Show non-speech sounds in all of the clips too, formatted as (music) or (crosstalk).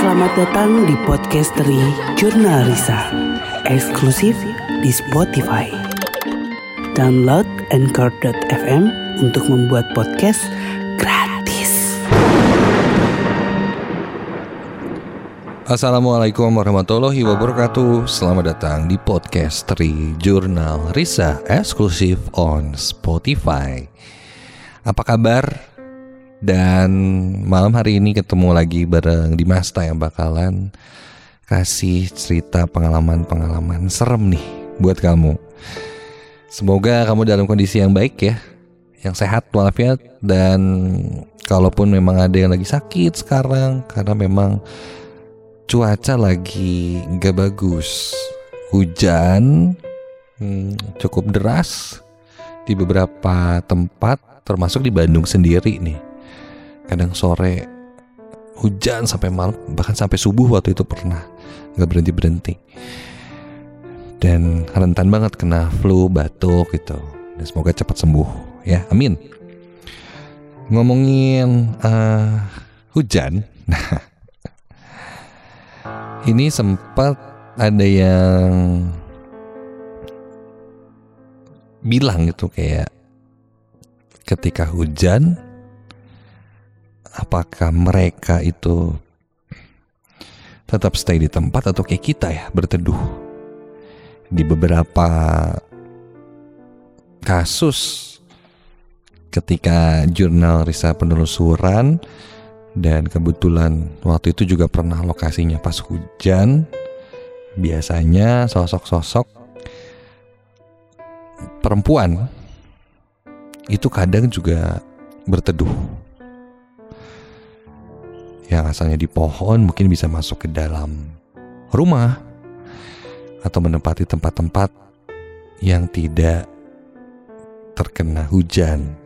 Selamat datang di podcastery Jurnal Risa, eksklusif di Spotify. Download Anchor.fm untuk membuat podcast gratis. Assalamualaikum warahmatullahi wabarakatuh Selamat datang di podcast Tri Jurnal Risa eksklusif on Spotify Apa kabar? Dan malam hari ini ketemu lagi bareng Dimasta yang bakalan kasih cerita pengalaman-pengalaman serem nih buat kamu. Semoga kamu dalam kondisi yang baik ya Yang sehat walafiat. Dan kalaupun memang ada yang lagi sakit sekarang Karena memang cuaca lagi nggak bagus hujan hmm, cukup deras di beberapa tempat termasuk di Bandung sendiri nih kadang sore hujan sampai malam bahkan sampai subuh waktu itu pernah nggak berhenti berhenti dan rentan banget kena flu batuk gitu. Dan semoga cepat sembuh ya. Amin. Ngomongin uh, hujan (laughs) nah ini sempat ada yang bilang gitu kayak ketika hujan apakah mereka itu tetap stay di tempat atau kayak kita ya berteduh di beberapa kasus ketika jurnal Risa penelusuran dan kebetulan waktu itu juga pernah lokasinya pas hujan. Biasanya sosok-sosok perempuan itu kadang juga berteduh. Yang asalnya di pohon mungkin bisa masuk ke dalam rumah atau menempati tempat-tempat yang tidak terkena hujan.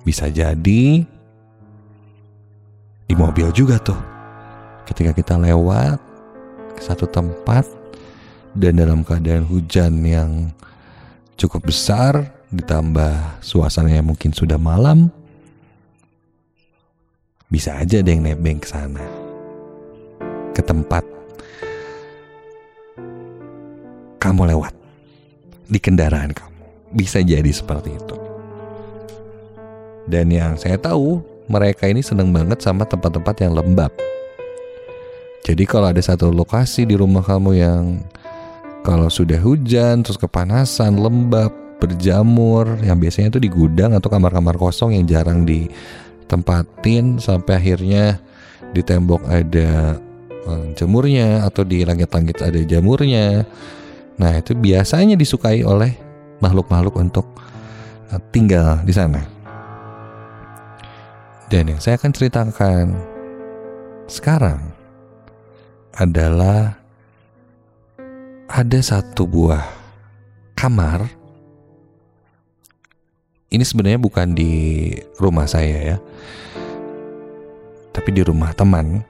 Bisa jadi di mobil juga tuh. Ketika kita lewat ke satu tempat dan dalam keadaan hujan yang cukup besar ditambah suasana yang mungkin sudah malam bisa aja ada yang nebeng ke sana. Ke tempat. Kamu lewat. Di kendaraan kamu. Bisa jadi seperti itu. Dan yang saya tahu mereka ini seneng banget sama tempat-tempat yang lembab. Jadi kalau ada satu lokasi di rumah kamu yang kalau sudah hujan terus kepanasan, lembab, berjamur, yang biasanya itu di gudang atau kamar-kamar kosong yang jarang ditempatin sampai akhirnya di tembok ada eh, jamurnya atau di langit-langit ada jamurnya. Nah, itu biasanya disukai oleh makhluk-makhluk untuk eh, tinggal di sana. Dan yang saya akan ceritakan sekarang adalah ada satu buah kamar. Ini sebenarnya bukan di rumah saya ya. Tapi di rumah teman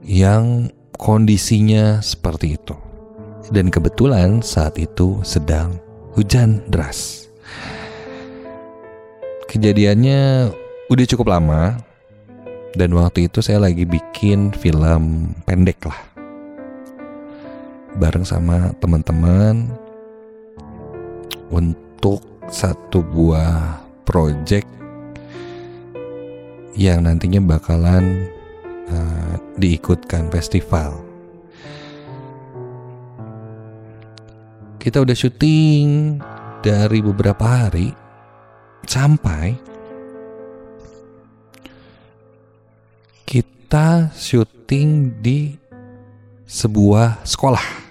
yang kondisinya seperti itu. Dan kebetulan saat itu sedang hujan deras. Kejadiannya udah cukup lama dan waktu itu saya lagi bikin film pendek lah bareng sama teman-teman untuk satu buah project yang nantinya bakalan uh, diikutkan festival. Kita udah syuting dari beberapa hari sampai kita syuting di sebuah sekolah.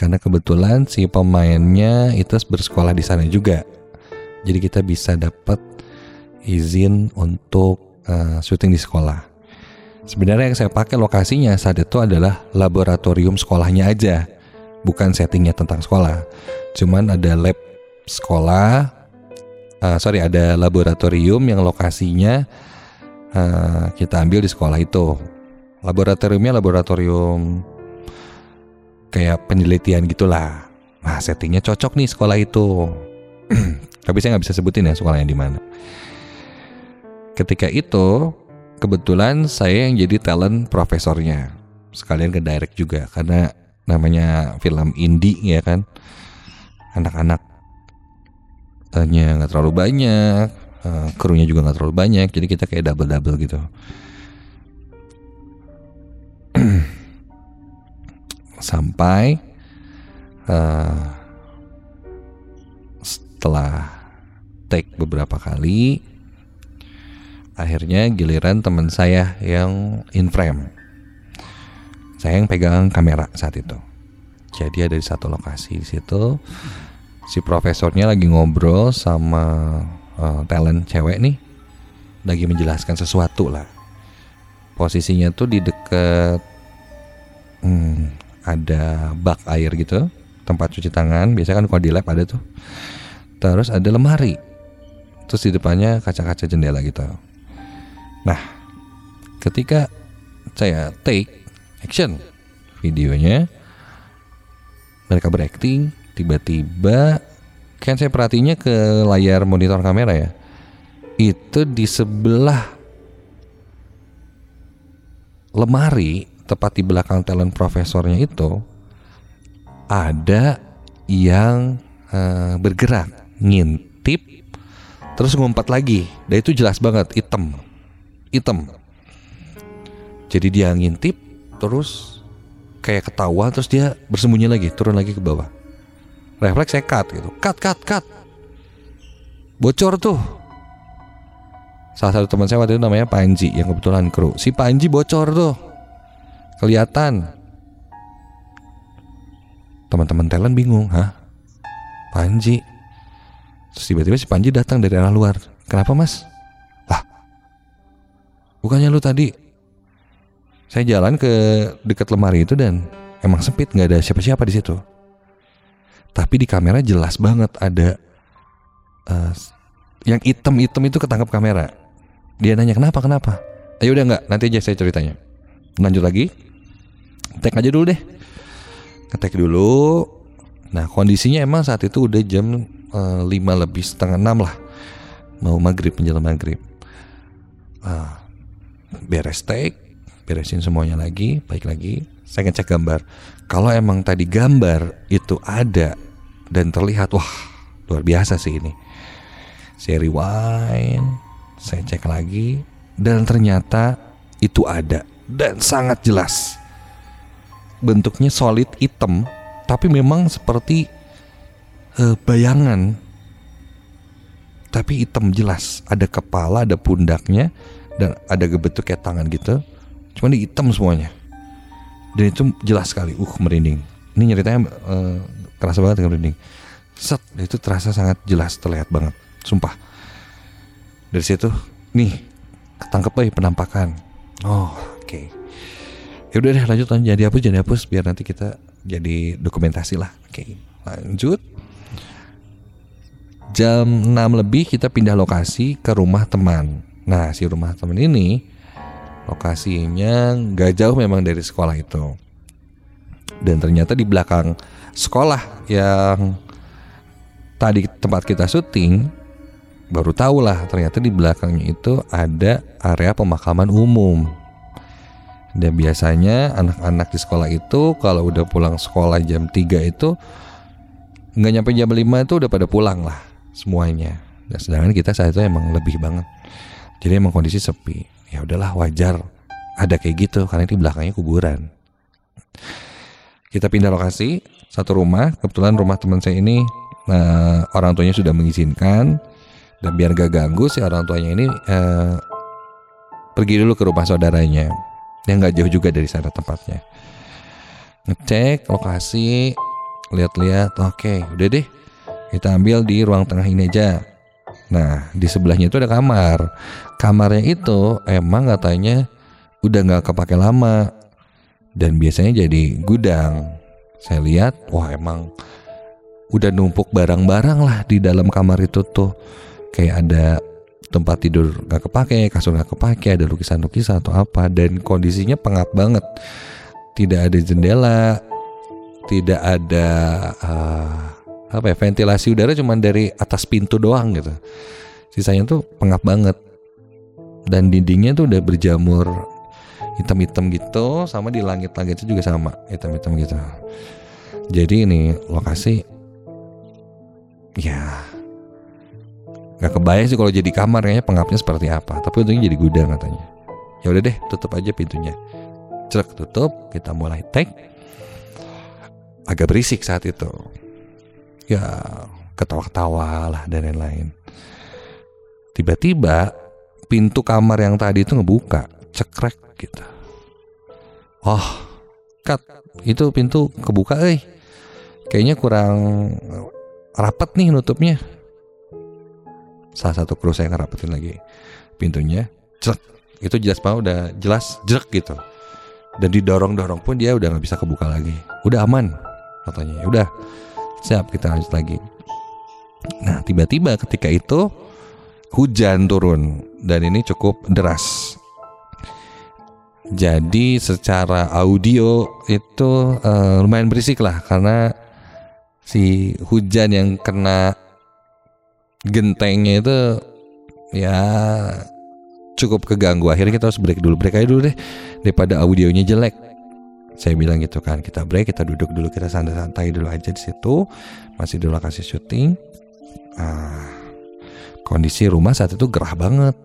Karena kebetulan si pemainnya itu bersekolah di sana juga. Jadi kita bisa dapat izin untuk uh, syuting di sekolah. Sebenarnya yang saya pakai lokasinya saat itu adalah laboratorium sekolahnya aja, bukan settingnya tentang sekolah. Cuman ada lab sekolah, uh, sorry ada laboratorium yang lokasinya uh, kita ambil di sekolah itu. Laboratoriumnya laboratorium kayak penelitian gitulah. Nah settingnya cocok nih sekolah itu. (clears throat) Tapi saya nggak bisa sebutin ya sekolahnya di mana. Ketika itu kebetulan saya yang jadi talent profesornya sekalian ke direct juga karena namanya film indie ya kan anak-anak nya nggak terlalu banyak uh, krunya juga nggak terlalu banyak jadi kita kayak double double gitu (clears throat) sampai uh, setelah take beberapa kali akhirnya giliran teman saya yang in frame. Saya yang pegang kamera saat itu. Jadi ada di satu lokasi di situ. Si profesornya lagi ngobrol sama uh, talent cewek nih. Lagi menjelaskan sesuatu lah. Posisinya tuh di dekat hmm, ada bak air gitu tempat cuci tangan biasanya kan kalau di lab ada tuh terus ada lemari terus di depannya kaca-kaca jendela gitu Nah, ketika saya take action videonya, mereka berakting, tiba-tiba kan saya perhatinya ke layar monitor kamera ya. Itu di sebelah lemari tepat di belakang talent profesornya itu ada yang uh, bergerak ngintip terus ngumpat lagi dan itu jelas banget hitam hitam. Jadi dia ngintip terus kayak ketawa terus dia bersembunyi lagi turun lagi ke bawah. Refleks saya cut gitu. Cut cut cut. Bocor tuh. Salah satu teman saya waktu itu namanya Panji yang kebetulan kru. Si Panji bocor tuh. Kelihatan. Teman-teman talent bingung, hah? Panji. Terus tiba-tiba si Panji datang dari arah luar. Kenapa mas? Bukannya lu tadi saya jalan ke dekat lemari itu dan emang sempit nggak ada siapa-siapa di situ. Tapi di kamera jelas banget ada uh, yang hitam-hitam itu ketangkap kamera. Dia nanya kenapa kenapa? Ayo udah nggak nanti aja saya ceritanya. Lanjut lagi. Tek aja dulu deh. Ngetek dulu. Nah kondisinya emang saat itu udah jam uh, eh, 5 lebih setengah 6 lah. Mau maghrib menjelang maghrib. Uh, beres take beresin semuanya lagi baik lagi saya ngecek gambar kalau emang tadi gambar itu ada dan terlihat wah luar biasa sih ini saya rewind saya cek lagi dan ternyata itu ada dan sangat jelas bentuknya solid hitam tapi memang seperti uh, bayangan. Tapi hitam jelas ada kepala ada pundaknya dan ada gebetuk kayak tangan gitu. Cuma di hitam semuanya. Dan itu jelas sekali uh merinding. Ini ceritanya uh, kerasa banget dengan merinding. Set itu terasa sangat jelas terlihat banget. Sumpah. Dari situ nih ketangkep lagi penampakan. Oh oke. okay. Ya udah deh lanjut lanjut jadi hapus jadi hapus biar nanti kita jadi dokumentasi lah oke lanjut jam 6 lebih kita pindah lokasi ke rumah teman Nah, si rumah temen ini lokasinya gak jauh memang dari sekolah itu. Dan ternyata di belakang sekolah yang tadi tempat kita syuting baru tahu lah ternyata di belakangnya itu ada area pemakaman umum. Dan biasanya anak-anak di sekolah itu kalau udah pulang sekolah jam 3 itu nggak nyampe jam 5 itu udah pada pulang lah semuanya. Dan sedangkan kita saat itu emang lebih banget. Jadi emang kondisi sepi. Ya udahlah wajar ada kayak gitu karena di belakangnya kuburan. Kita pindah lokasi satu rumah. Kebetulan rumah teman saya ini uh, orang tuanya sudah mengizinkan dan biar gak ganggu si orang tuanya ini uh, pergi dulu ke rumah saudaranya yang nggak jauh juga dari sana tempatnya. Ngecek lokasi, lihat-lihat, oke, okay, udah deh kita ambil di ruang tengah ini aja. Nah, di sebelahnya itu ada kamar. Kamarnya itu emang katanya udah nggak kepake lama dan biasanya jadi gudang. Saya lihat, wah emang udah numpuk barang-barang lah di dalam kamar itu tuh. Kayak ada tempat tidur nggak kepake, kasur nggak kepake, ada lukisan-lukisan atau apa dan kondisinya pengap banget. Tidak ada jendela, tidak ada uh, apa ya ventilasi udara cuma dari atas pintu doang gitu. Sisanya tuh pengap banget. Dan dindingnya tuh udah berjamur hitam-hitam gitu sama di langit-langitnya juga sama hitam-hitam gitu. Jadi ini lokasi ya nggak kebayang sih kalau jadi kamar kayaknya pengapnya seperti apa. Tapi untungnya jadi gudang katanya. Ya udah deh tutup aja pintunya. Cek tutup. Kita mulai take agak berisik saat itu. Ya ketawa-ketawa lah dan lain-lain. Tiba-tiba pintu kamar yang tadi itu ngebuka. Cekrek gitu. Oh cut. Itu pintu kebuka eh. Kayaknya kurang rapet nih nutupnya salah satu kru saya ngerapetin lagi pintunya cek itu jelas banget udah jelas jerk gitu. Dan didorong dorong pun dia udah nggak bisa kebuka lagi. Udah aman katanya. Ya udah siap kita lanjut lagi. Nah tiba-tiba ketika itu hujan turun dan ini cukup deras. Jadi secara audio itu uh, lumayan berisik lah karena si hujan yang kena gentengnya itu ya cukup keganggu. Akhirnya kita harus break dulu. Break aja dulu deh daripada audionya jelek. Saya bilang gitu kan kita break kita duduk dulu kita santai-santai dulu aja di situ. Masih di lokasi syuting. Ah, kondisi rumah saat itu gerah banget.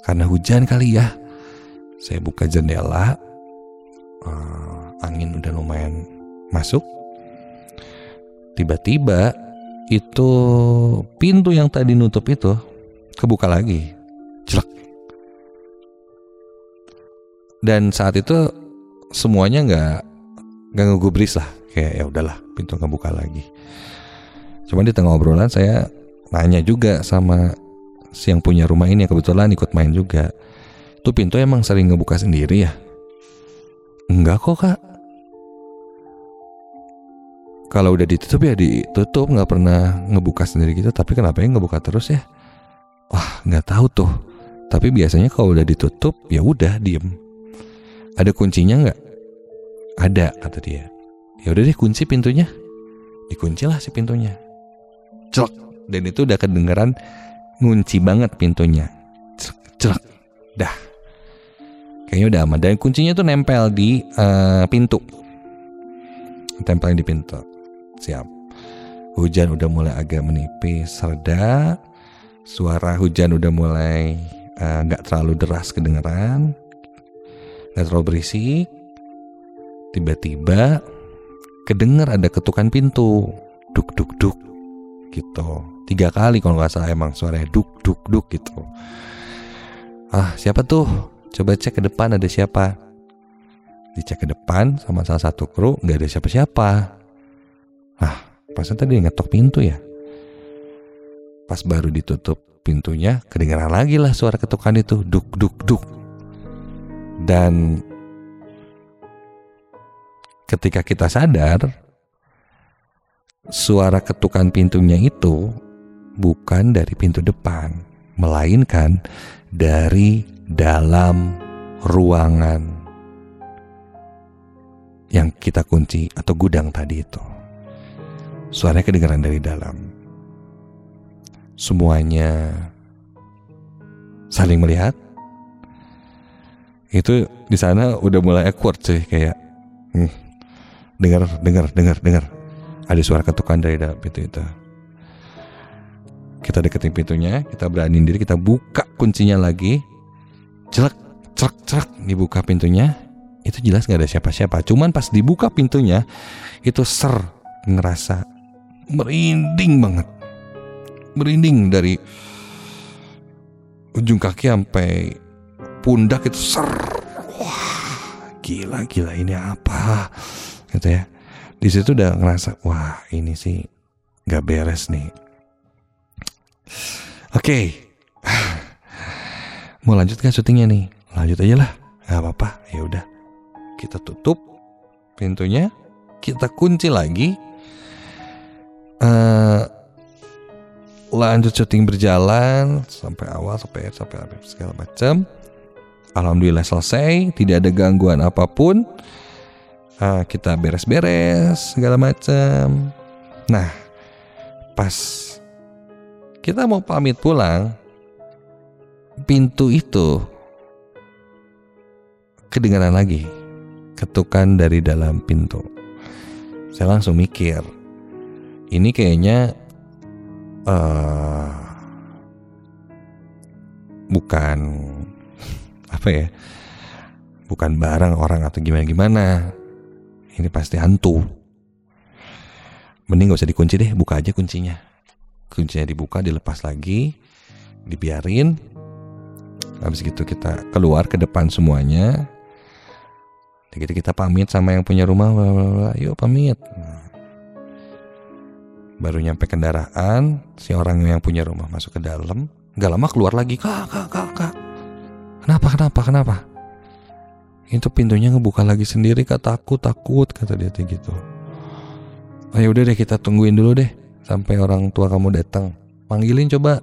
Karena hujan kali ya. Saya buka jendela. Uh, angin udah lumayan masuk. Tiba-tiba itu pintu yang tadi nutup itu kebuka lagi. Jelek. Dan saat itu semuanya nggak nggak ngegubris lah. Kayak ya udahlah pintu kebuka lagi. Cuman di tengah obrolan saya nanya juga sama si yang punya rumah ini yang kebetulan ikut main juga. Tuh pintu emang sering ngebuka sendiri ya? Enggak kok kak kalau udah ditutup ya ditutup nggak pernah ngebuka sendiri gitu. Tapi kenapa yang ngebuka terus ya? Wah nggak tahu tuh. Tapi biasanya kalau udah ditutup ya udah diem. Ada kuncinya nggak? Ada kata dia. Ya udah deh kunci pintunya. Dikunci lah si pintunya. Celak. Dan itu udah kedengeran ngunci banget pintunya. Celak celak. Dah. Kayaknya udah aman. Dan kuncinya tuh nempel di uh, pintu. Tempelin di pintu Siap. Hujan udah mulai agak menipis, reda. Suara hujan udah mulai eh, nggak uh, terlalu deras kedengeran, nggak terlalu berisik. Tiba-tiba kedenger ada ketukan pintu, duk duk duk, gitu. Tiga kali kalau nggak salah emang suaranya duk duk duk gitu. Ah siapa tuh? Coba cek ke depan ada siapa. Dicek ke depan sama salah satu kru nggak ada siapa-siapa Ah, pasnya tadi ngetok pintu ya. Pas baru ditutup pintunya, kedengaran lagi lah suara ketukan itu, duk duk duk. Dan ketika kita sadar, suara ketukan pintunya itu bukan dari pintu depan, melainkan dari dalam ruangan yang kita kunci atau gudang tadi itu. Suaranya kedengaran dari dalam. Semuanya saling melihat. Itu di sana udah mulai awkward sih kayak hmm, dengar dengar dengar dengar ada suara ketukan dari dalam pintu itu. Kita deketin pintunya, kita beraniin diri, kita buka kuncinya lagi. Celak, celak, celak, dibuka pintunya. Itu jelas nggak ada siapa-siapa. Cuman pas dibuka pintunya, itu ser ngerasa merinding banget. Merinding dari ujung kaki sampai pundak itu ser. Wah gila gila ini apa? Gitu ya. Di situ udah ngerasa wah ini sih nggak beres nih. Oke. Okay. mau lanjut kan syutingnya nih? Lanjut aja lah. Nggak apa-apa. Ya udah. Kita tutup pintunya. Kita kunci lagi uh, lanjut syuting berjalan sampai awal sampai sampai segala macam alhamdulillah selesai tidak ada gangguan apa pun. Uh, kita beres-beres segala macam nah pas kita mau pamit pulang pintu itu kedengaran lagi ketukan dari dalam pintu. Saya langsung mikir, ini kayaknya uh, bukan apa ya, bukan barang orang atau gimana gimana. Ini pasti hantu. Mending gak usah dikunci deh, buka aja kuncinya. Kuncinya dibuka, dilepas lagi, dibiarin. Habis gitu kita keluar ke depan semuanya, gitu kita pamit sama yang punya rumah, yuk pamit. Baru nyampe kendaraan, si orang yang punya rumah masuk ke dalam, gak lama keluar lagi, kak, kak, kak, kak. Kenapa, kenapa, kenapa? Itu pintunya ngebuka lagi sendiri, kak takut, takut, kata dia gitu. Ayo udah deh kita tungguin dulu deh sampai orang tua kamu datang. Panggilin coba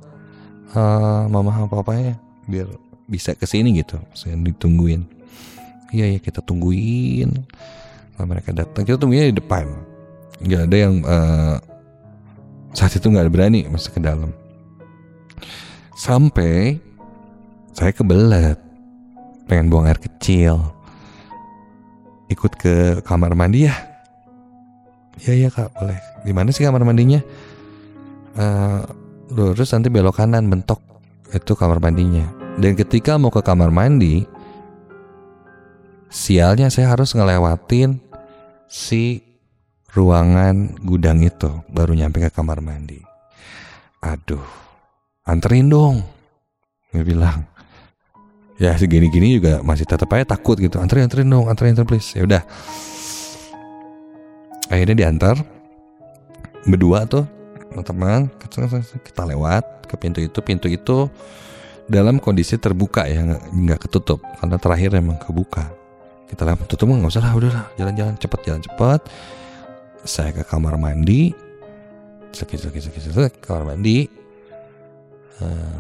uh, mama apa papanya biar bisa ke sini gitu. Saya ditungguin iya ya kita tungguin nah, mereka datang kita tungguin di depan nggak ada yang uh, saat itu nggak berani masuk ke dalam. Sampai saya kebelet pengen buang air kecil ikut ke kamar mandi ya. Iya iya kak boleh. Di mana sih kamar mandinya? Uh, lurus nanti belok kanan bentok itu kamar mandinya. Dan ketika mau ke kamar mandi Sialnya saya harus ngelewatin si ruangan gudang itu baru nyampe ke kamar mandi. Aduh, anterin dong. Dia bilang. Ya segini-gini juga masih tetap aja takut gitu. Anterin, anterin dong, anterin, anterin please. Ya udah. Akhirnya diantar berdua tuh teman kita lewat ke pintu itu pintu itu dalam kondisi terbuka ya nggak ketutup karena terakhir emang kebuka kita lewat tutup nggak usah lah udah lah jalan-jalan cepet jalan cepet saya ke kamar mandi. Cek kamar mandi. Eh,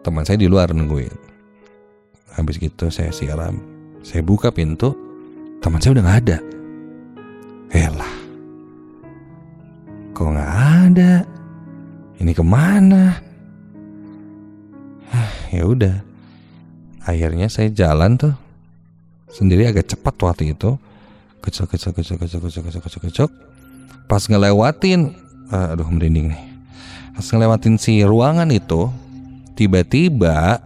teman saya di luar nungguin. Habis gitu saya siram. Saya buka pintu. Teman saya udah nggak ada. Elah. Kok nggak ada? Ini ke mana? Ah, ya udah. Akhirnya saya jalan tuh. Sendiri agak cepat waktu itu. Kecok kecok kecok kecok kecok kecok kecok pas ngelewatin uh, aduh merinding nih. Pas ngelewatin si ruangan itu tiba-tiba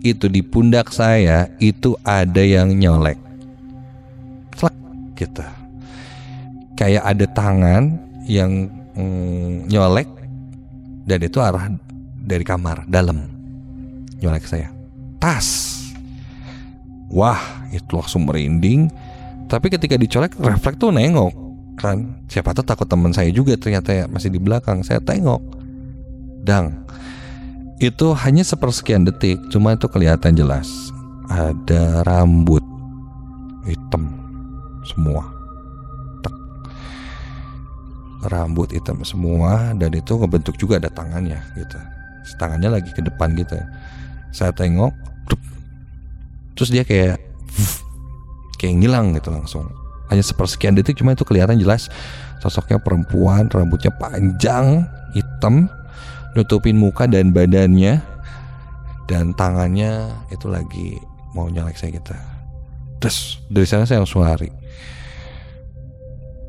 itu di pundak saya itu ada yang nyolek. Klak gitu. Kayak ada tangan yang mm, nyolek dan itu arah dari kamar dalam nyolek saya. Tas. Wah itu langsung merinding. Tapi ketika dicolek refleks tuh nengok kan siapa tahu takut teman saya juga ternyata ya masih di belakang. Saya tengok. Dang itu hanya sepersekian detik cuma itu kelihatan jelas. Ada rambut hitam semua. Rambut hitam semua dan itu ngebentuk juga ada tangannya gitu. Tangannya lagi ke depan gitu. Saya tengok terus dia kayak (laughs) kayak ngilang gitu langsung hanya sepersekian detik cuma itu kelihatan jelas. Sosoknya perempuan rambutnya panjang hitam nutupin muka dan badannya dan tangannya itu lagi mau nyalek saya gitu terus dari sana saya langsung lari.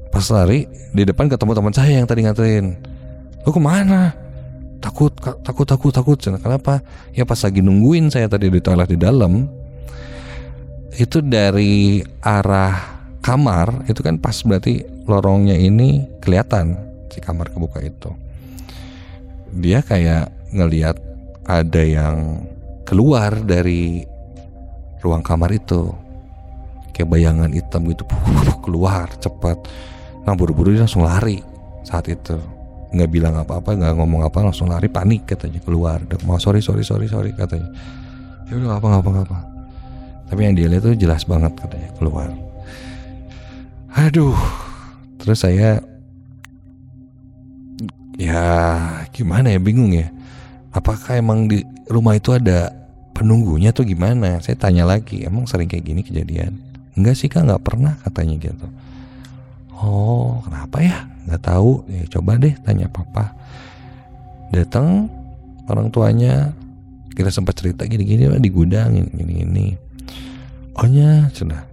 Pas lari di depan ketemu teman saya yang tadi nganterin. Lu ke mana? Takut takut takut takut. Kenapa? Ya pas lagi nungguin saya tadi di toilet di dalam. Itu dari arah kamar itu kan pas berarti lorongnya ini kelihatan si kamar kebuka itu. Dia kayak ngelihat ada yang keluar dari ruang kamar itu. Kayak bayangan hitam gitu (laughs) keluar cepat. Nah buru-buru dia langsung lari saat itu. Nggak bilang apa-apa nggak ngomong apa langsung lari panik katanya keluar. Mau sorry sorry sorry sorry katanya. Ya udah apa apa apa. Tapi yang dia lihat tuh jelas banget katanya keluar aduh. Terus saya ya gimana ya bingung ya. Apakah emang di rumah itu ada penunggunya tuh gimana? Saya tanya lagi emang sering kayak gini kejadian? Enggak sih kak nggak pernah katanya gitu. Oh kenapa ya? Nggak tahu. Ya coba deh tanya papa. Datang orang tuanya kita sempat cerita gini-gini di gudang gini-gini ohnya sudah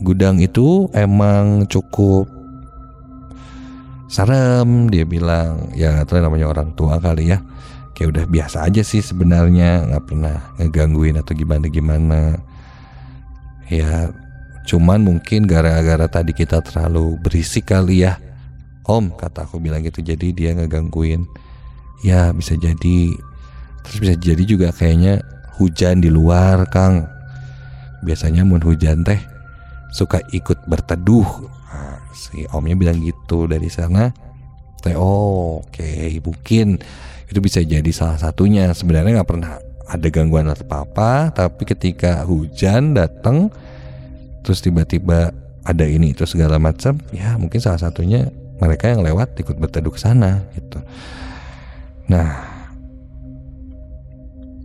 gudang itu emang cukup serem. Dia bilang ya itu namanya orang tua kali ya. Kayak udah biasa aja sih sebenarnya nggak pernah ngegangguin atau gimana gimana. Ya cuman mungkin gara-gara tadi kita terlalu berisik kali ya. Om kata aku bilang gitu jadi dia ngegangguin. Ya bisa jadi. Terus bisa jadi juga kayaknya hujan di luar Kang. Biasanya mun hujan teh suka ikut berteduh. Nah, si omnya bilang gitu dari sana. Teh oh oke okay. mungkin itu bisa jadi salah satunya. Sebenarnya nggak pernah ada gangguan atau apa apa tapi ketika hujan datang terus tiba-tiba ada ini itu segala macam ya mungkin salah satunya mereka yang lewat ikut berteduh ke sana gitu. Nah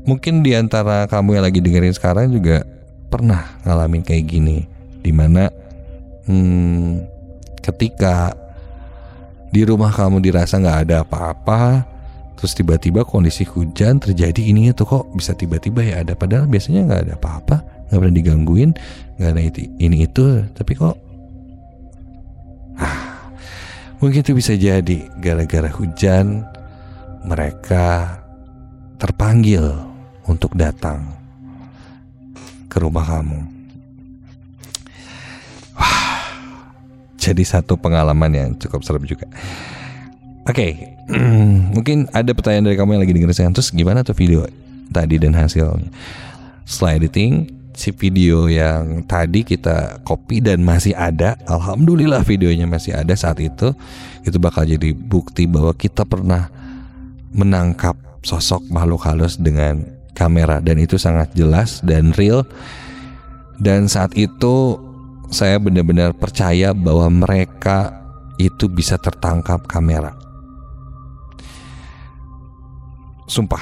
mungkin di antara kamu yang lagi dengerin sekarang juga pernah ngalamin kayak gini di mana hmm, ketika di rumah kamu dirasa nggak ada apa-apa terus tiba-tiba kondisi hujan terjadi ini itu kok bisa tiba-tiba ya ada padahal biasanya nggak ada apa-apa nggak pernah digangguin nggak ada itu, ini itu tapi kok ah, mungkin itu bisa jadi gara-gara hujan mereka terpanggil untuk datang ke rumah kamu. Jadi satu pengalaman yang cukup serem juga. Oke, okay, (clears throat) mungkin ada pertanyaan dari kamu yang lagi dengerin saya. Terus gimana tuh video tadi dan hasilnya? Setelah editing, si video yang tadi kita copy dan masih ada, alhamdulillah videonya masih ada saat itu. Itu bakal jadi bukti bahwa kita pernah menangkap sosok makhluk halus dengan kamera dan itu sangat jelas dan real dan saat itu saya benar-benar percaya bahwa mereka itu bisa tertangkap kamera. Sumpah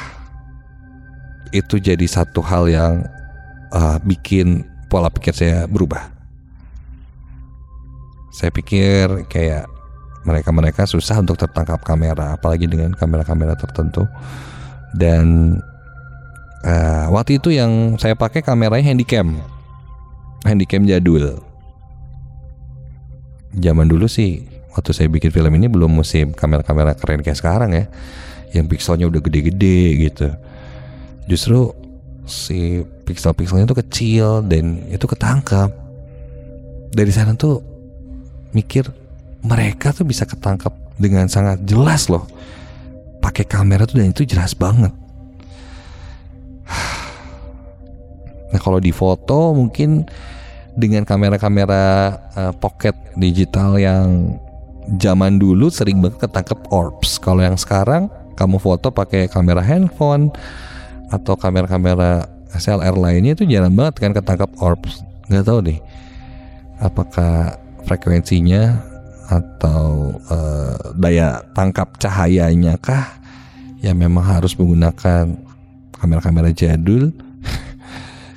itu jadi satu hal yang uh, bikin pola pikir saya berubah. Saya pikir kayak mereka-mereka susah untuk tertangkap kamera apalagi dengan kamera-kamera tertentu. Dan Uh, waktu itu yang saya pakai kameranya handycam, handycam jadul. Zaman dulu sih, waktu saya bikin film ini belum musim kamera-kamera keren kayak sekarang ya, yang pixelnya udah gede-gede gitu. Justru si pixel-pixelnya tuh kecil dan itu ketangkap. Dari sana tuh mikir mereka tuh bisa ketangkap dengan sangat jelas loh. Pakai kamera tuh dan itu jelas banget (sighs) Nah kalau di foto mungkin dengan kamera-kamera uh, pocket digital yang zaman dulu sering banget ketangkep orbs. Kalau yang sekarang kamu foto pakai kamera handphone atau kamera-kamera SLR lainnya itu jarang banget kan ketangkep orbs. Nggak tahu deh apakah frekuensinya atau uh, daya tangkap cahayanya kah yang memang harus menggunakan kamera-kamera jadul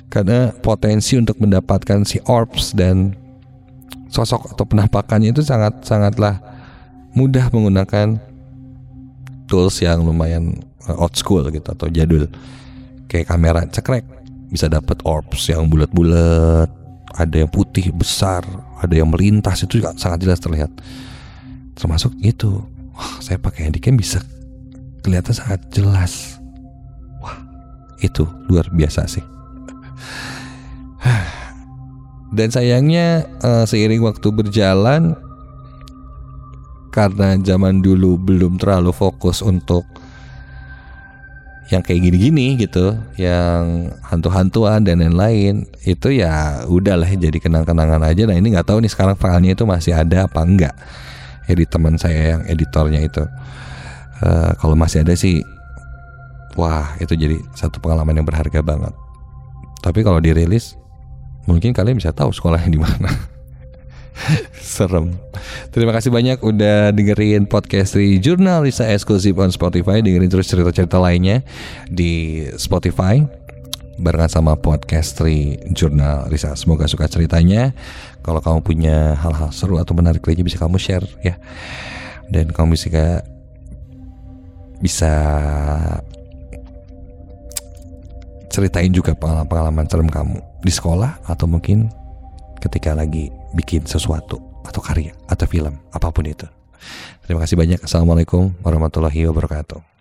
karena potensi untuk mendapatkan si orbs dan sosok atau penampakannya itu sangat sangatlah mudah menggunakan tools yang lumayan uh, old school gitu atau jadul. Kayak kamera cekrek bisa dapat orbs yang bulat-bulat ada yang putih besar ada yang melintas itu juga sangat jelas terlihat. Termasuk itu. Wah saya pakai handycam bisa kelihatan sangat jelas. Wah itu luar biasa sih (sighs) dan sayangnya uh, seiring waktu berjalan karena zaman dulu belum terlalu fokus untuk yang kayak gini-gini gitu, yang hantu-hantuan dan lain-lain, itu ya udahlah jadi kenang-kenangan aja. Nah ini nggak tahu nih sekarang filenya itu masih ada apa enggak. Edit teman saya yang editornya itu, uh, kalau masih ada sih, wah itu jadi satu pengalaman yang berharga banget. Tapi kalau dirilis mungkin kalian bisa tahu sekolahnya di mana. (laughs) Serem. Terima kasih banyak udah dengerin podcast di Jurnal Lisa eksklusif on Spotify. Dengerin terus cerita-cerita lainnya di Spotify barengan sama podcast Tri Jurnal Risa. Semoga suka ceritanya. Kalau kamu punya hal-hal seru atau menarik lainnya bisa kamu share ya. Dan kamu bisa bisa ceritain juga pengalaman-pengalaman serem kamu di sekolah atau mungkin ketika lagi bikin sesuatu atau karya atau film apa pun itu. Terima kasih banyak. Assalamualaikum warahmatullahi wabarakatuh.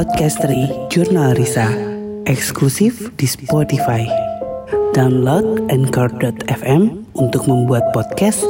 Podcastery Jurnal Risa eksklusif di Spotify. Download Anchor.fm untuk membuat podcast.